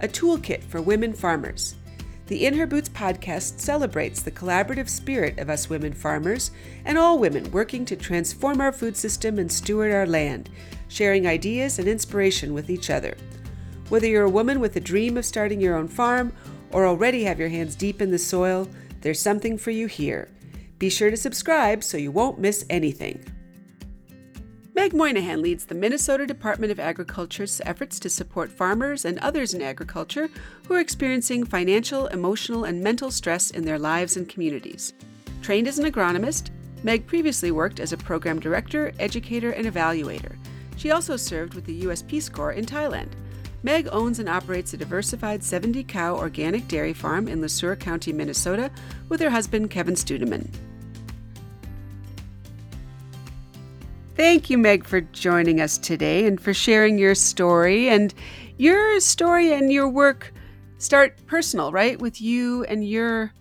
a toolkit for women farmers. The In Her Boots podcast celebrates the collaborative spirit of us women farmers and all women working to transform our food system and steward our land, sharing ideas and inspiration with each other. Whether you're a woman with a dream of starting your own farm or already have your hands deep in the soil, there's something for you here. Be sure to subscribe so you won't miss anything. Meg Moynihan leads the Minnesota Department of Agriculture's efforts to support farmers and others in agriculture who are experiencing financial, emotional, and mental stress in their lives and communities. Trained as an agronomist, Meg previously worked as a program director, educator, and evaluator. She also served with the U.S. Peace Corps in Thailand. Meg owns and operates a diversified 70 cow organic dairy farm in Le Sueur County, Minnesota, with her husband, Kevin Studeman. Thank you, Meg, for joining us today and for sharing your story. And your story and your work start personal, right? With you and your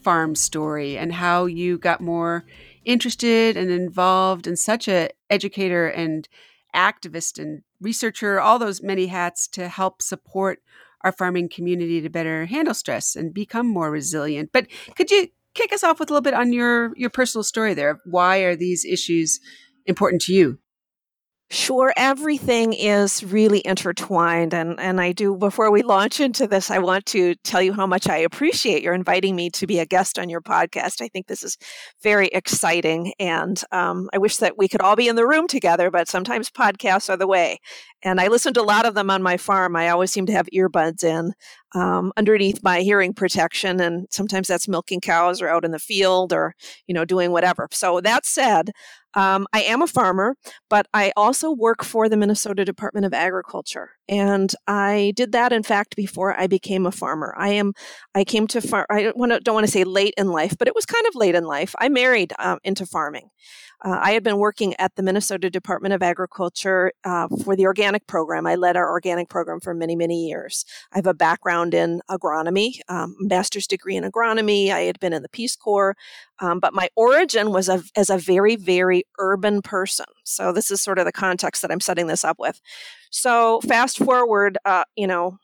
farm story and how you got more interested and involved and such a educator and activist and researcher, all those many hats to help support our farming community to better handle stress and become more resilient. But could you kick us off with a little bit on your your personal story there? Why are these issues important to you? Sure, everything is really intertwined. And, and I do, before we launch into this, I want to tell you how much I appreciate your inviting me to be a guest on your podcast. I think this is very exciting. And um, I wish that we could all be in the room together, but sometimes podcasts are the way. And I listen to a lot of them on my farm. I always seem to have earbuds in um, underneath my hearing protection. And sometimes that's milking cows or out in the field or, you know, doing whatever. So that said, um, I am a farmer, but I also work for the Minnesota Department of Agriculture, and I did that in fact before I became a farmer. I am, I came to farm. I don't want to don't want to say late in life, but it was kind of late in life. I married um, into farming, uh, I had been working at the Minnesota Department of Agriculture uh, for the organic program. I led our organic program for many, many years. I have a background in agronomy, um, master's degree in agronomy. I had been in the Peace Corps, um, but my origin was a, as a very, very urban person. So this is sort of the context that I'm setting this up with. So fast forward, uh, you know,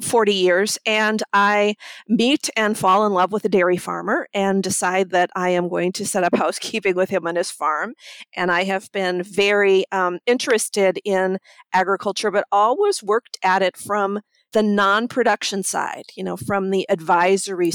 40 years and I meet and fall in love with a dairy farmer and decide that I am going to set up housekeeping with him on his farm. And I have been very um, interested in agriculture, but always worked at it from the non production side, you know, from the advisory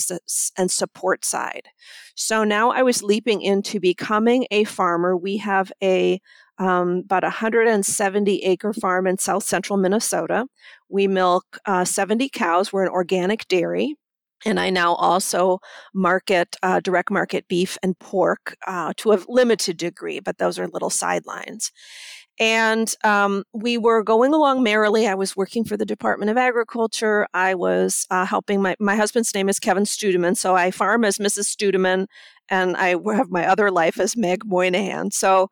and support side. So now I was leaping into becoming a farmer. We have a um, about 170 acre farm in south central Minnesota. We milk uh, 70 cows. We're an organic dairy. And I now also market uh, direct market beef and pork uh, to a limited degree, but those are little sidelines. And um, we were going along merrily. I was working for the Department of Agriculture. I was uh, helping my, my husband's name is Kevin Studeman. So I farm as Mrs. Studeman and I have my other life as Meg Moynihan. So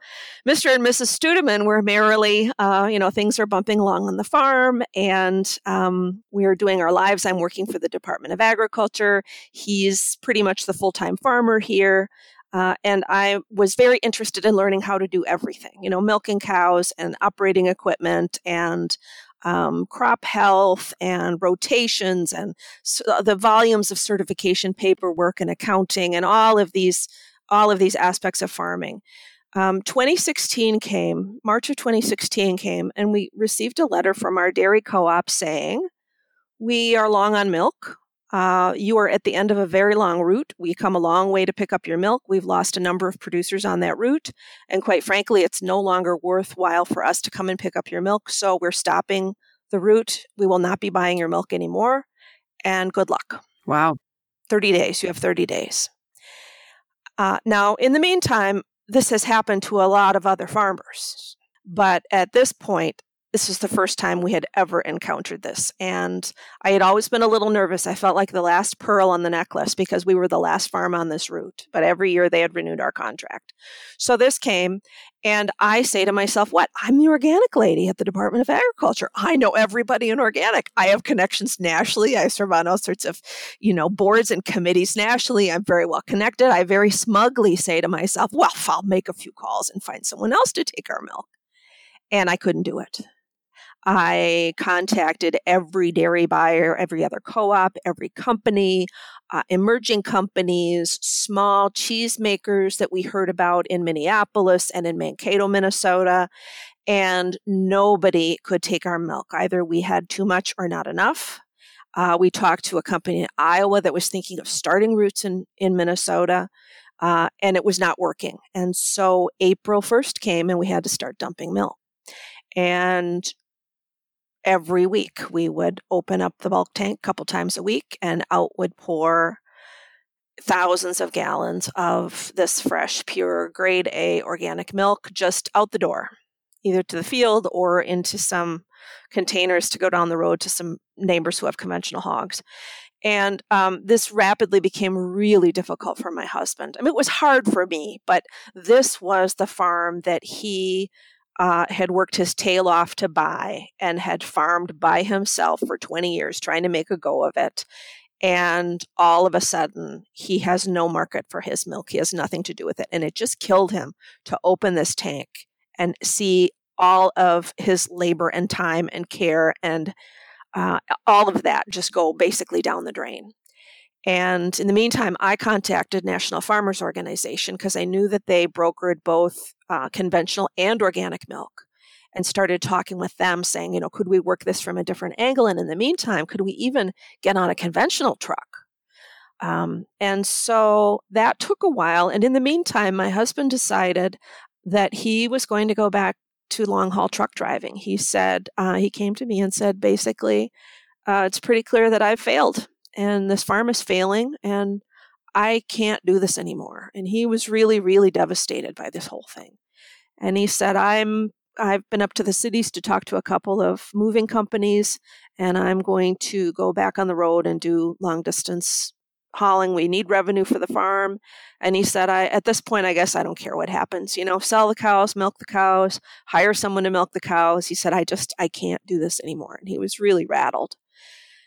Mr. and Mrs. Studeman were merrily, uh, you know, things are bumping along on the farm and um, we are doing our lives. I'm working for the Department of Agriculture. He's pretty much the full time farmer here. Uh, and I was very interested in learning how to do everything, you know, milking cows and operating equipment and um, crop health and rotations and uh, the volumes of certification paperwork and accounting and all of these all of these aspects of farming. Um, 2016 came, March of 2016 came, and we received a letter from our dairy co-op saying we are long on milk. Uh, you are at the end of a very long route. We come a long way to pick up your milk. We've lost a number of producers on that route. And quite frankly, it's no longer worthwhile for us to come and pick up your milk. So we're stopping the route. We will not be buying your milk anymore. And good luck. Wow. 30 days. You have 30 days. Uh, now, in the meantime, this has happened to a lot of other farmers. But at this point, this was the first time we had ever encountered this. And I had always been a little nervous. I felt like the last pearl on the necklace because we were the last farm on this route. But every year they had renewed our contract. So this came, and I say to myself, What? I'm the organic lady at the Department of Agriculture. I know everybody in organic. I have connections nationally. I serve on all sorts of, you know, boards and committees nationally. I'm very well connected. I very smugly say to myself, Well, I'll make a few calls and find someone else to take our milk. And I couldn't do it. I contacted every dairy buyer, every other co op, every company, uh, emerging companies, small cheese makers that we heard about in Minneapolis and in Mankato, Minnesota. And nobody could take our milk. Either we had too much or not enough. Uh, we talked to a company in Iowa that was thinking of starting routes in, in Minnesota, uh, and it was not working. And so April 1st came and we had to start dumping milk. And every week. We would open up the bulk tank a couple times a week and out would pour thousands of gallons of this fresh, pure, grade A organic milk just out the door, either to the field or into some containers to go down the road to some neighbors who have conventional hogs. And um, this rapidly became really difficult for my husband. I mean, it was hard for me, but this was the farm that he uh, had worked his tail off to buy and had farmed by himself for 20 years, trying to make a go of it. And all of a sudden, he has no market for his milk. He has nothing to do with it. And it just killed him to open this tank and see all of his labor and time and care and uh, all of that just go basically down the drain. And in the meantime, I contacted National Farmers Organization because I knew that they brokered both uh, conventional and organic milk and started talking with them saying, you know, could we work this from a different angle? And in the meantime, could we even get on a conventional truck? Um, and so that took a while. And in the meantime, my husband decided that he was going to go back to long haul truck driving. He said, uh, he came to me and said, basically, uh, it's pretty clear that I've failed and this farm is failing and I can't do this anymore. And he was really, really devastated by this whole thing. And he said, I'm I've been up to the cities to talk to a couple of moving companies, and I'm going to go back on the road and do long distance hauling. We need revenue for the farm. And he said, I at this point, I guess I don't care what happens. You know, sell the cows, milk the cows, hire someone to milk the cows. He said, I just I can't do this anymore. And he was really rattled.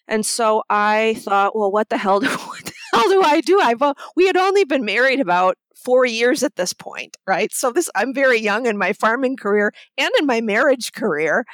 And so I thought, well, what the hell do, what the hell do I do? I've, uh, we had only been married about four years at this point, right? So this, I'm very young in my farming career and in my marriage career.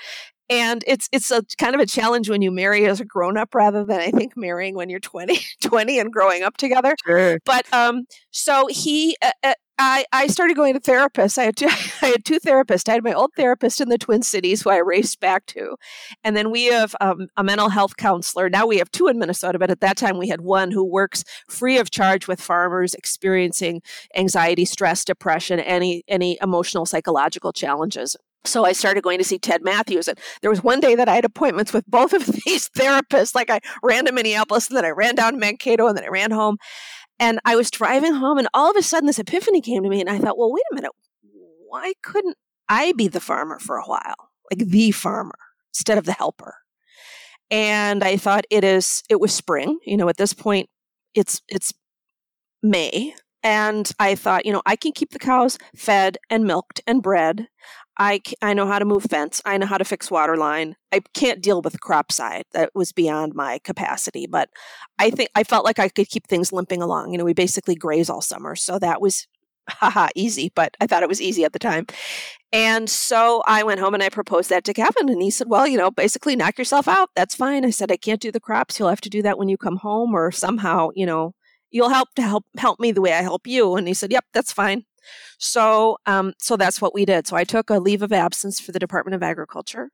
And it's it's a kind of a challenge when you marry as a grown up rather than I think marrying when you're 20, 20 and growing up together. Sure. But um, so he uh, uh I, I started going to therapists. I had two I had two therapists. I had my old therapist in the Twin Cities who I raced back to. And then we have um, a mental health counselor. Now we have two in Minnesota, but at that time we had one who works free of charge with farmers experiencing anxiety, stress, depression, any any emotional psychological challenges. So I started going to see Ted Matthews. And there was one day that I had appointments with both of these therapists. Like I ran to Minneapolis and then I ran down to Mankato and then I ran home. And I was driving home, and all of a sudden, this epiphany came to me, and I thought, well, wait a minute, why couldn't I be the farmer for a while, like the farmer instead of the helper? And I thought it is. It was spring, you know. At this point, it's it's May, and I thought, you know, I can keep the cows fed and milked and bred. I, I know how to move fence. I know how to fix water line. I can't deal with crop side. That was beyond my capacity. But I think I felt like I could keep things limping along. You know, we basically graze all summer. So that was haha easy, but I thought it was easy at the time. And so I went home and I proposed that to Kevin. And he said, Well, you know, basically knock yourself out. That's fine. I said, I can't do the crops. You'll have to do that when you come home or somehow, you know, you'll help to help help me the way I help you. And he said, Yep, that's fine. So, um, so that's what we did. So I took a leave of absence for the Department of Agriculture,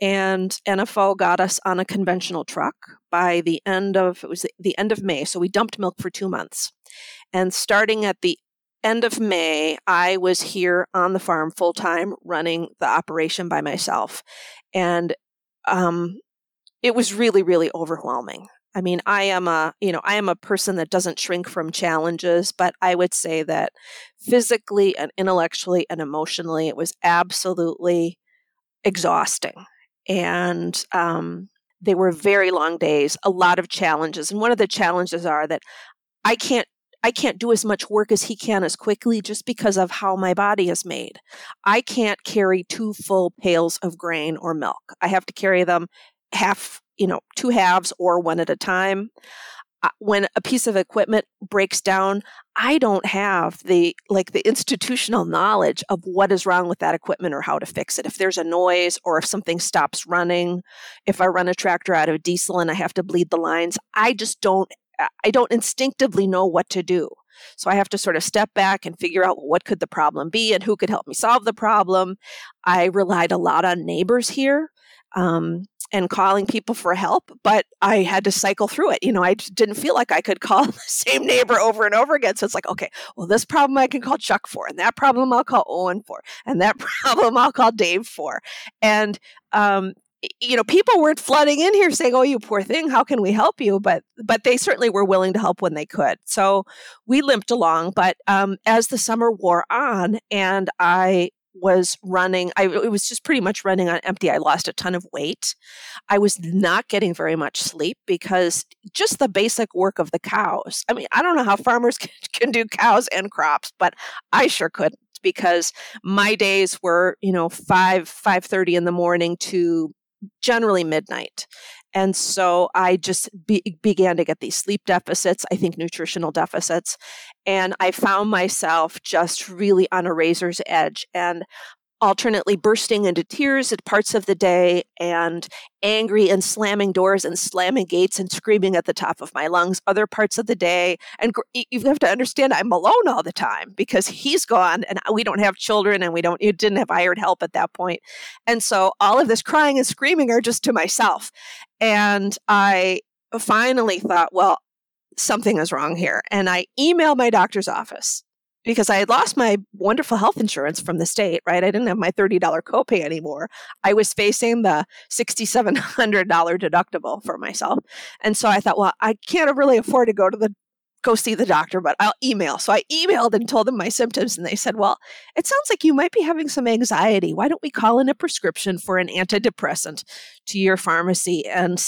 and NFO got us on a conventional truck by the end of it was the end of May. So we dumped milk for two months, and starting at the end of May, I was here on the farm full time, running the operation by myself, and um, it was really, really overwhelming. I mean, I am a, you know, I am a person that doesn't shrink from challenges, but I would say that physically and intellectually and emotionally, it was absolutely exhausting. and um, they were very long days, a lot of challenges. And one of the challenges are that I can't I can't do as much work as he can as quickly just because of how my body is made. I can't carry two full pails of grain or milk. I have to carry them half, you know, two halves or one at a time. Uh, when a piece of equipment breaks down, I don't have the like the institutional knowledge of what is wrong with that equipment or how to fix it. If there's a noise or if something stops running, if I run a tractor out of diesel and I have to bleed the lines, I just don't I don't instinctively know what to do. So I have to sort of step back and figure out what could the problem be and who could help me solve the problem. I relied a lot on neighbors here. Um, and calling people for help, but I had to cycle through it. You know, I didn't feel like I could call the same neighbor over and over again. So it's like, okay, well, this problem I can call Chuck for, and that problem I'll call Owen for, and that problem I'll call Dave for. And um, you know people weren't flooding in here saying oh you poor thing how can we help you but but they certainly were willing to help when they could so we limped along but um, as the summer wore on and i was running i it was just pretty much running on empty i lost a ton of weight i was not getting very much sleep because just the basic work of the cows i mean i don't know how farmers can, can do cows and crops but i sure couldn't because my days were you know 5 5:30 in the morning to generally midnight. And so I just be, began to get these sleep deficits, I think nutritional deficits. And I found myself just really on a razor's edge. And alternately bursting into tears at parts of the day and angry and slamming doors and slamming gates and screaming at the top of my lungs other parts of the day. And you have to understand i'm alone all the time because he's gone and we don't have children and we don't you didn't have hired help at that point. And so all of this crying and screaming are just to myself. And i finally thought well something is wrong here. And i emailed my doctor's office because I had lost my wonderful health insurance from the state, right? I didn't have my $30 copay anymore. I was facing the $6,700 deductible for myself. And so I thought, well, I can't really afford to go to the go see the doctor, but I'll email. So I emailed and told them my symptoms, and they said, Well, it sounds like you might be having some anxiety. Why don't we call in a prescription for an antidepressant to your pharmacy? And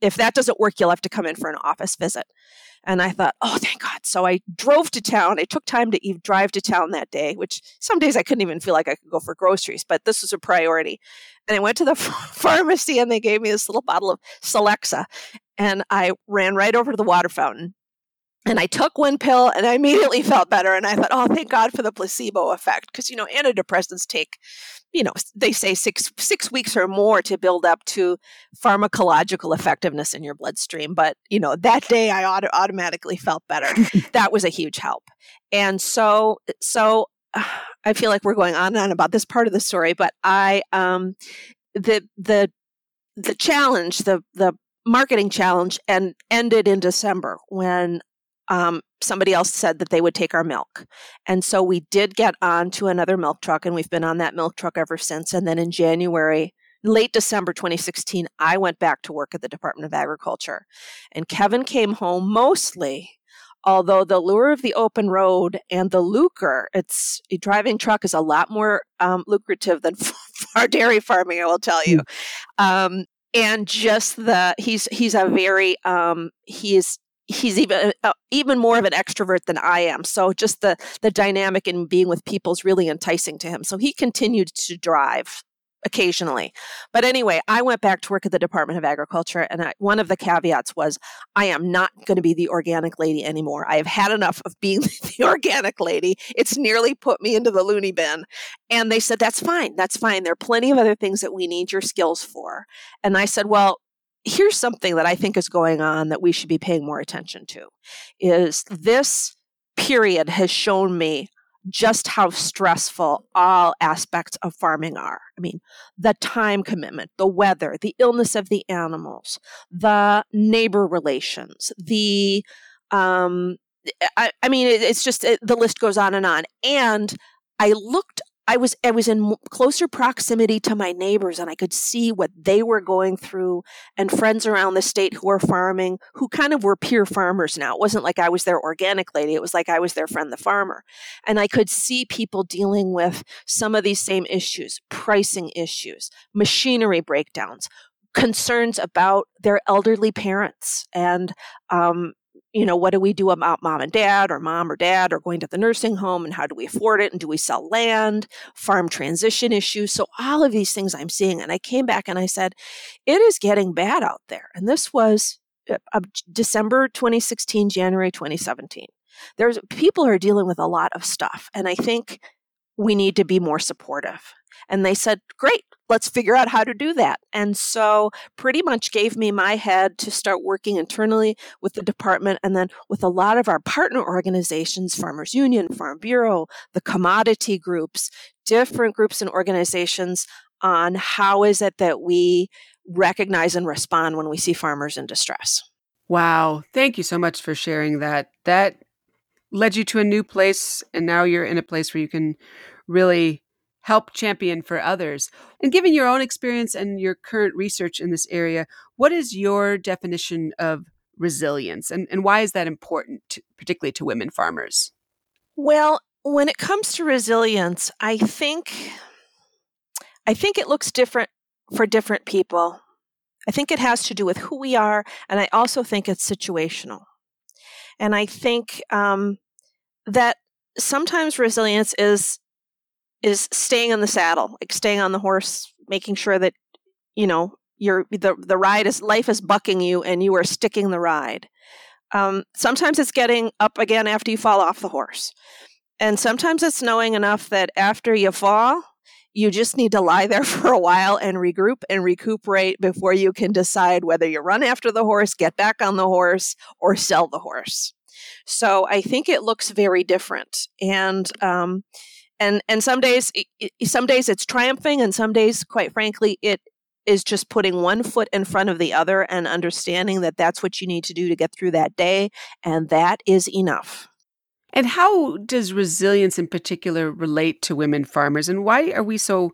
if that doesn't work, you'll have to come in for an office visit. And I thought, oh, thank God. So I drove to town. I took time to drive to town that day, which some days I couldn't even feel like I could go for groceries, but this was a priority. And I went to the pharmacy and they gave me this little bottle of Celexa. And I ran right over to the water fountain and I took one pill and I immediately felt better. And I thought, oh, thank God for the placebo effect. Because, you know, antidepressants take, you know, they say six, six weeks or more to build up to pharmacological effectiveness in your bloodstream. But, you know, that day I auto- automatically felt better. that was a huge help. And so, so I feel like we're going on and on about this part of the story, but I, um, the, the, the challenge, the, the marketing challenge and ended in December when um, somebody else said that they would take our milk. And so we did get on to another milk truck, and we've been on that milk truck ever since. And then in January, late December 2016, I went back to work at the Department of Agriculture. And Kevin came home mostly. Although the lure of the open road and the lucre, it's a driving truck is a lot more um, lucrative than our dairy farming, I will tell you. Hmm. Um, and just the he's he's a very um, he's he's even uh, even more of an extrovert than I am. So just the the dynamic in being with people is really enticing to him. So he continued to drive occasionally. But anyway, I went back to work at the Department of Agriculture, and I, one of the caveats was I am not going to be the organic lady anymore. I have had enough of being the organic lady. It's nearly put me into the loony bin. And they said, That's fine. That's fine. There are plenty of other things that we need your skills for. And I said, Well, here's something that I think is going on that we should be paying more attention to is this period has shown me just how stressful all aspects of farming are. I mean, the time commitment, the weather, the illness of the animals, the neighbor relations, the um, I, I mean, it's just it, the list goes on and on. And I looked I was I was in closer proximity to my neighbors and I could see what they were going through and friends around the state who were farming who kind of were peer farmers now. It wasn't like I was their organic lady, it was like I was their friend the farmer. And I could see people dealing with some of these same issues, pricing issues, machinery breakdowns, concerns about their elderly parents and um, you know, what do we do about mom and dad or mom or dad or going to the nursing home and how do we afford it and do we sell land, farm transition issues. So all of these things I'm seeing. And I came back and I said, it is getting bad out there. And this was uh, December 2016, January 2017. There's people are dealing with a lot of stuff. And I think we need to be more supportive. And they said, great, let's figure out how to do that. And so, pretty much gave me my head to start working internally with the department and then with a lot of our partner organizations, Farmers Union, Farm Bureau, the commodity groups, different groups and organizations on how is it that we recognize and respond when we see farmers in distress. Wow. Thank you so much for sharing that. That led you to a new place, and now you're in a place where you can really help champion for others. And given your own experience and your current research in this area, what is your definition of resilience and, and why is that important, to, particularly to women farmers? Well, when it comes to resilience, I think I think it looks different for different people. I think it has to do with who we are, and I also think it's situational. And I think um, that sometimes resilience is is staying on the saddle, like staying on the horse, making sure that you know you're the the ride is life is bucking you and you are sticking the ride. Um, sometimes it's getting up again after you fall off the horse, and sometimes it's knowing enough that after you fall, you just need to lie there for a while and regroup and recuperate before you can decide whether you run after the horse, get back on the horse, or sell the horse. So I think it looks very different, and um, and and some days some days it's triumphing and some days quite frankly it is just putting one foot in front of the other and understanding that that's what you need to do to get through that day and that is enough. And how does resilience in particular relate to women farmers and why are we so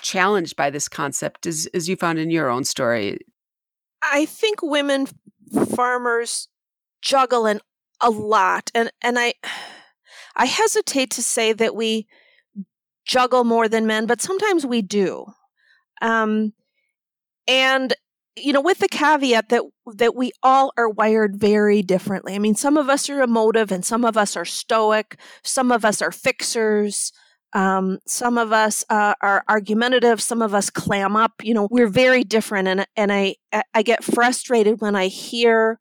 challenged by this concept as, as you found in your own story? I think women farmers juggle in a lot and and i I hesitate to say that we juggle more than men, but sometimes we do. Um, and you know, with the caveat that that we all are wired very differently. I mean, some of us are emotive, and some of us are stoic. Some of us are fixers. Um, some of us uh, are argumentative. Some of us clam up. You know, we're very different, and and I I get frustrated when I hear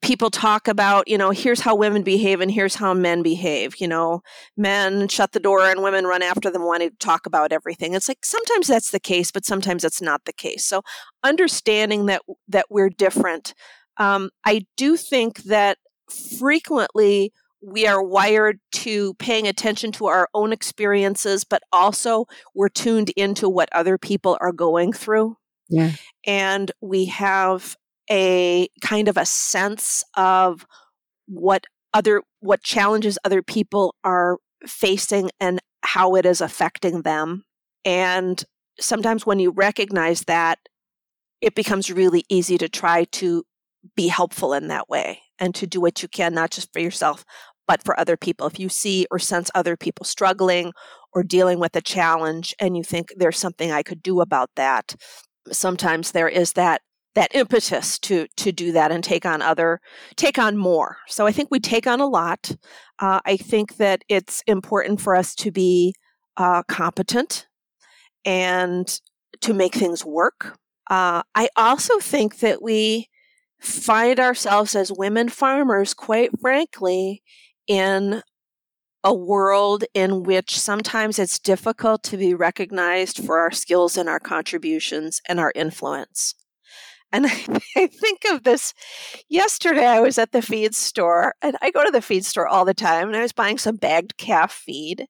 people talk about, you know, here's how women behave and here's how men behave. You know, men shut the door and women run after them wanting to talk about everything. It's like sometimes that's the case, but sometimes it's not the case. So understanding that that we're different, um, I do think that frequently we are wired to paying attention to our own experiences, but also we're tuned into what other people are going through. Yeah. And we have a kind of a sense of what other what challenges other people are facing and how it is affecting them. And sometimes when you recognize that it becomes really easy to try to be helpful in that way and to do what you can not just for yourself but for other people. If you see or sense other people struggling or dealing with a challenge and you think there's something i could do about that sometimes there is that that impetus to to do that and take on other take on more. So i think we take on a lot. Uh, i think that it's important for us to be uh, competent and to make things work. Uh, i also think that we find ourselves as women farmers quite frankly in a world in which sometimes it's difficult to be recognized for our skills and our contributions and our influence and I, think of this yesterday, I was at the feed store, and I go to the feed store all the time, and I was buying some bagged calf feed.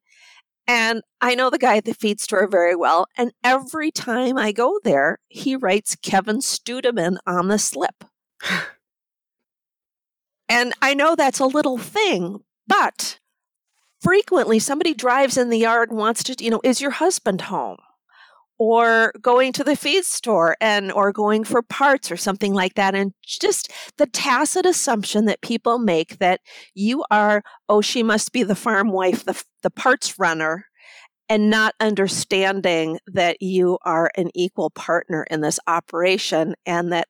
And I know the guy at the feed store very well. And every time I go there, he writes Kevin Studeman on the slip. and I know that's a little thing, but frequently somebody drives in the yard and wants to, you know, is your husband home? Or going to the feed store and or going for parts or something like that. And just the tacit assumption that people make that you are, oh, she must be the farm wife, the, the parts runner, and not understanding that you are an equal partner in this operation and that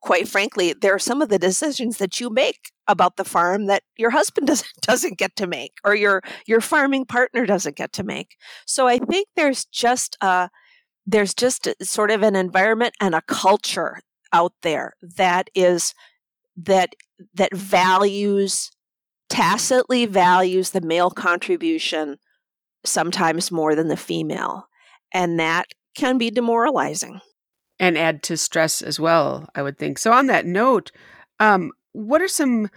quite frankly, there are some of the decisions that you make about the farm that your husband doesn't doesn't get to make or your your farming partner doesn't get to make. So I think there's just a there's just sort of an environment and a culture out there that is that that values tacitly values the male contribution sometimes more than the female and that can be demoralizing and add to stress as well, I would think. So, on that note, um, what are some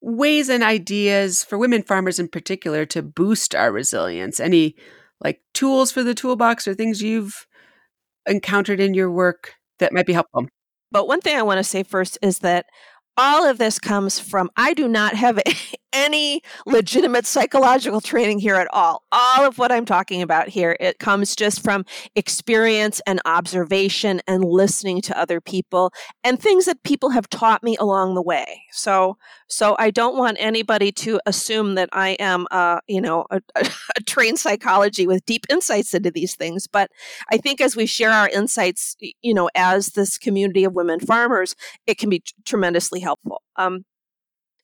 ways and ideas for women farmers in particular to boost our resilience? Any like tools for the toolbox or things you've encountered in your work that might be helpful? But one thing I want to say first is that all of this comes from I do not have any legitimate psychological training here at all. All of what I'm talking about here, it comes just from experience and observation and listening to other people and things that people have taught me along the way. So, so I don't want anybody to assume that I am, uh, you know, a, a trained psychology with deep insights into these things. But I think as we share our insights, you know, as this community of women farmers, it can be t- tremendously helpful. Um,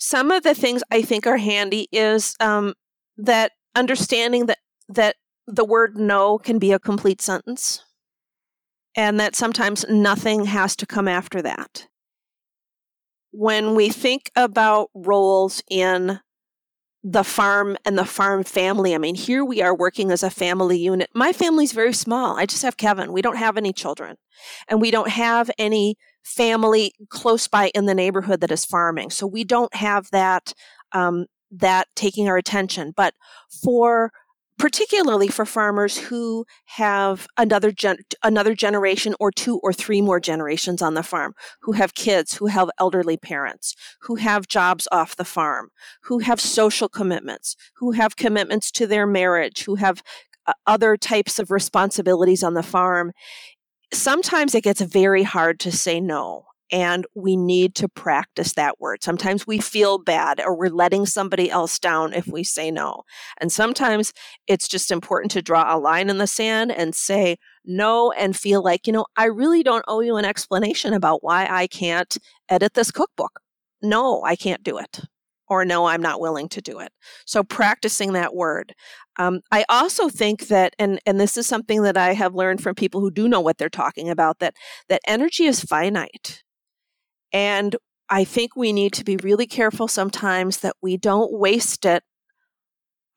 some of the things I think are handy is um, that understanding that that the word no can be a complete sentence and that sometimes nothing has to come after that. When we think about roles in the farm and the farm family, I mean, here we are working as a family unit. My family's very small. I just have Kevin. We don't have any children, and we don't have any family close by in the neighborhood that is farming. So we don't have that um, that taking our attention. But for particularly for farmers who have another gen- another generation or two or three more generations on the farm, who have kids, who have elderly parents, who have jobs off the farm, who have social commitments, who have commitments to their marriage, who have uh, other types of responsibilities on the farm sometimes it gets very hard to say no. And we need to practice that word. Sometimes we feel bad or we're letting somebody else down if we say no. And sometimes it's just important to draw a line in the sand and say no and feel like, you know, I really don't owe you an explanation about why I can't edit this cookbook. No, I can't do it or no, I'm not willing to do it. So practicing that word. Um, I also think that, and and this is something that I have learned from people who do know what they're talking about that that energy is finite, and I think we need to be really careful sometimes that we don't waste it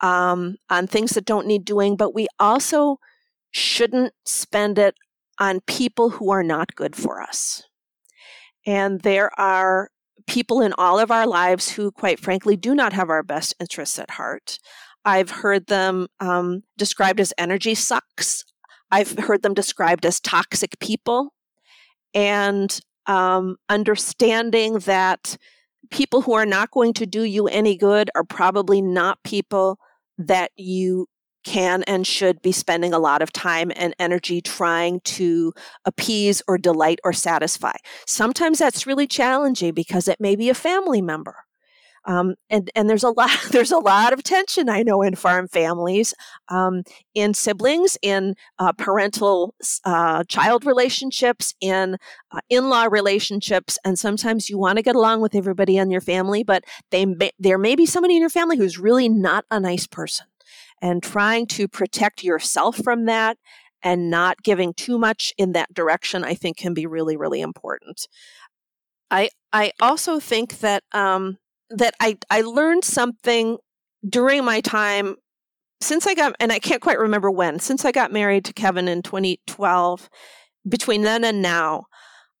um, on things that don't need doing, but we also shouldn't spend it on people who are not good for us. And there are people in all of our lives who, quite frankly, do not have our best interests at heart. I've heard them um, described as energy sucks. I've heard them described as toxic people. And um, understanding that people who are not going to do you any good are probably not people that you can and should be spending a lot of time and energy trying to appease or delight or satisfy. Sometimes that's really challenging because it may be a family member. Um, and and there's a lot there's a lot of tension I know in farm families, um, in siblings, in uh, parental uh, child relationships, in uh, in-law relationships, and sometimes you want to get along with everybody in your family, but they may, there may be somebody in your family who's really not a nice person. And trying to protect yourself from that and not giving too much in that direction i think can be really really important. I i also think that um that i i learned something during my time since i got and i can't quite remember when since i got married to kevin in 2012 between then and now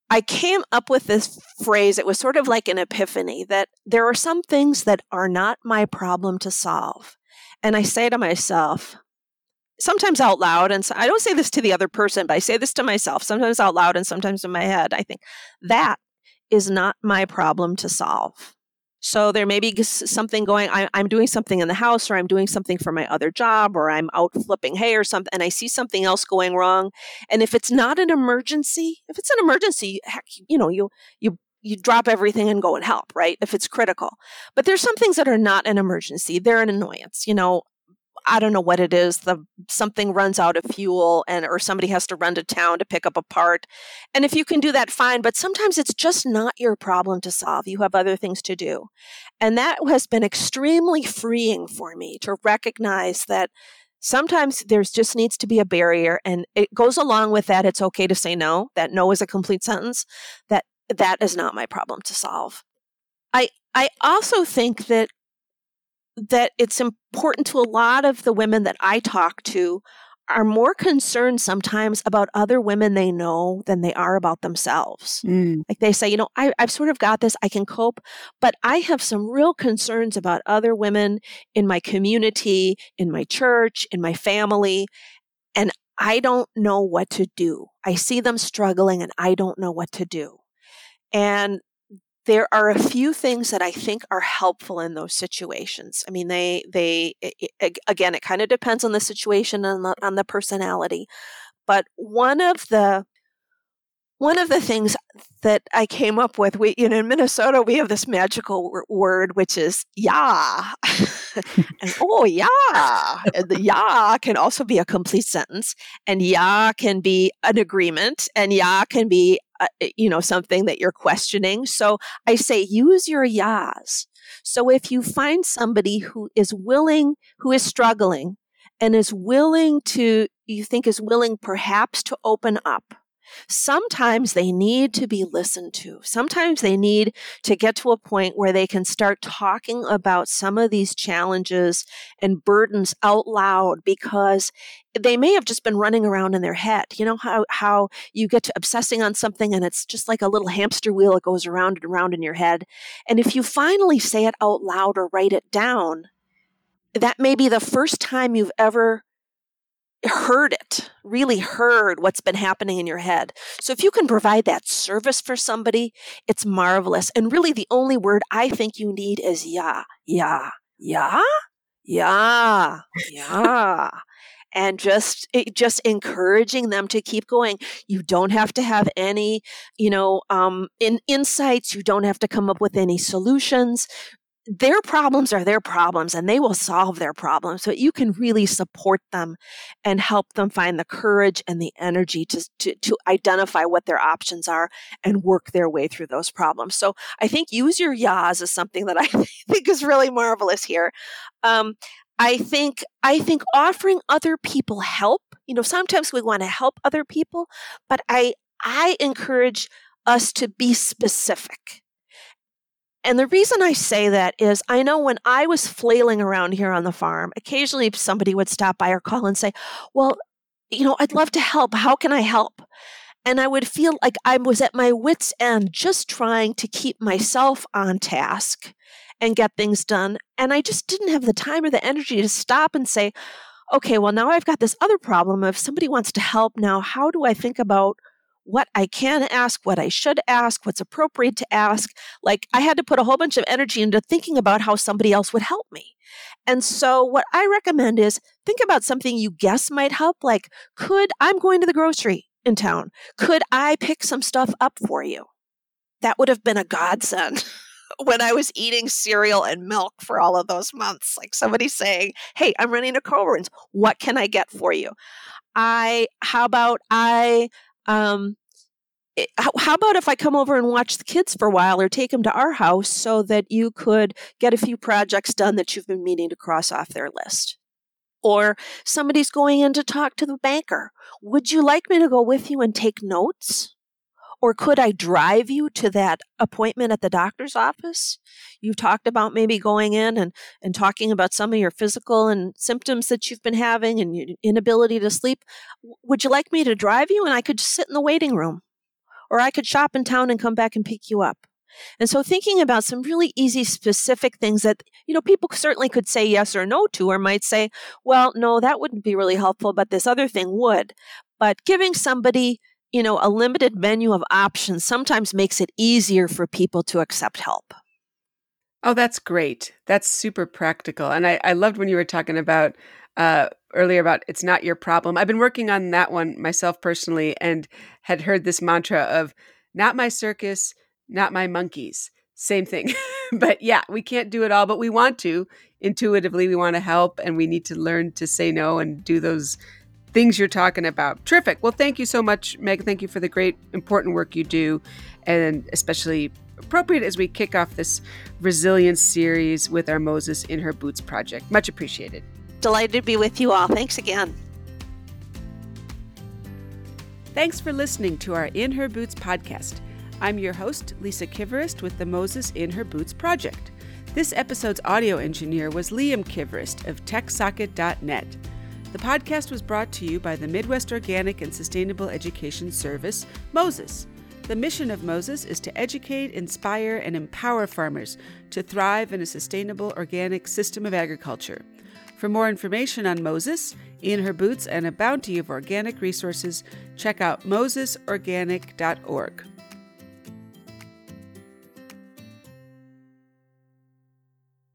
I came up with this phrase. It was sort of like an epiphany that there are some things that are not my problem to solve. And I say to myself, sometimes out loud, and so, I don't say this to the other person, but I say this to myself, sometimes out loud and sometimes in my head. I think that is not my problem to solve. So there may be something going, I, am doing something in the house, or I'm doing something for my other job, or I'm out flipping hay or something, and I see something else going wrong. And if it's not an emergency, if it's an emergency, heck, you know, you you you drop everything and go and help, right? If it's critical. But there's some things that are not an emergency. They're an annoyance. You know, I don't know what it is. The something runs out of fuel and or somebody has to run to town to pick up a part. And if you can do that fine, but sometimes it's just not your problem to solve. You have other things to do. And that has been extremely freeing for me to recognize that sometimes there's just needs to be a barrier and it goes along with that it's okay to say no that no is a complete sentence that that is not my problem to solve i i also think that that it's important to a lot of the women that I talk to are more concerned sometimes about other women they know than they are about themselves. Mm. Like they say, you know, I, have sort of got this, I can cope, but I have some real concerns about other women in my community, in my church, in my family, and I don't know what to do. I see them struggling and I don't know what to do. And there are a few things that I think are helpful in those situations. I mean, they they it, again, it kind of depends on the situation and the, on the personality, but one of the one of the things that I came up with, we you know in Minnesota we have this magical word which is yeah, and oh yeah, and the yeah can also be a complete sentence, and yeah can be an agreement, and yeah can be uh, you know something that you're questioning. So I say use your yas. So if you find somebody who is willing, who is struggling, and is willing to, you think is willing perhaps to open up Sometimes they need to be listened to. Sometimes they need to get to a point where they can start talking about some of these challenges and burdens out loud because they may have just been running around in their head. You know how how you get to obsessing on something and it's just like a little hamster wheel that goes around and around in your head. And if you finally say it out loud or write it down, that may be the first time you've ever heard it, really heard what's been happening in your head. So if you can provide that service for somebody, it's marvelous. And really the only word I think you need is yeah, yeah, yeah, yeah, yeah. and just just encouraging them to keep going you don't have to have any you know um, in insights you don't have to come up with any solutions their problems are their problems and they will solve their problems. So you can really support them and help them find the courage and the energy to, to, to, identify what their options are and work their way through those problems. So I think use your yas is something that I think is really marvelous here. Um, I think I think offering other people help, you know, sometimes we want to help other people, but I I encourage us to be specific and the reason I say that is I know when I was flailing around here on the farm, occasionally somebody would stop by or call and say, Well, you know, I'd love to help. How can I help? And I would feel like I was at my wits' end just trying to keep myself on task and get things done. And I just didn't have the time or the energy to stop and say, okay, well, now I've got this other problem. If somebody wants to help now, how do I think about what I can ask, what I should ask, what's appropriate to ask. Like I had to put a whole bunch of energy into thinking about how somebody else would help me. And so, what I recommend is think about something you guess might help. Like, could I'm going to the grocery in town? Could I pick some stuff up for you? That would have been a godsend. when I was eating cereal and milk for all of those months. Like somebody saying, Hey, I'm running a Coborn's. What can I get for you? I, how about I um, it, how, how about if I come over and watch the kids for a while or take them to our house so that you could get a few projects done that you've been meaning to cross off their list? Or somebody's going in to talk to the banker. Would you like me to go with you and take notes? Or could I drive you to that appointment at the doctor's office? You've talked about maybe going in and, and talking about some of your physical and symptoms that you've been having and your inability to sleep. Would you like me to drive you and I could just sit in the waiting room? Or I could shop in town and come back and pick you up. And so thinking about some really easy specific things that, you know, people certainly could say yes or no to, or might say, well, no, that wouldn't be really helpful, but this other thing would. But giving somebody you know, a limited menu of options sometimes makes it easier for people to accept help. Oh, that's great. That's super practical. And I, I loved when you were talking about uh, earlier about it's not your problem. I've been working on that one myself personally and had heard this mantra of not my circus, not my monkeys. Same thing. but yeah, we can't do it all, but we want to. Intuitively, we want to help and we need to learn to say no and do those things you're talking about. Terrific. Well, thank you so much, Meg. Thank you for the great, important work you do, and especially appropriate as we kick off this resilience series with our Moses in Her Boots project. Much appreciated. Delighted to be with you all. Thanks again. Thanks for listening to our In Her Boots podcast. I'm your host, Lisa Kivirist, with the Moses in Her Boots project. This episode's audio engineer was Liam Kivirist of TechSocket.net. The podcast was brought to you by the Midwest Organic and Sustainable Education Service, Moses. The mission of Moses is to educate, inspire, and empower farmers to thrive in a sustainable organic system of agriculture. For more information on Moses, in her boots, and a bounty of organic resources, check out mosesorganic.org.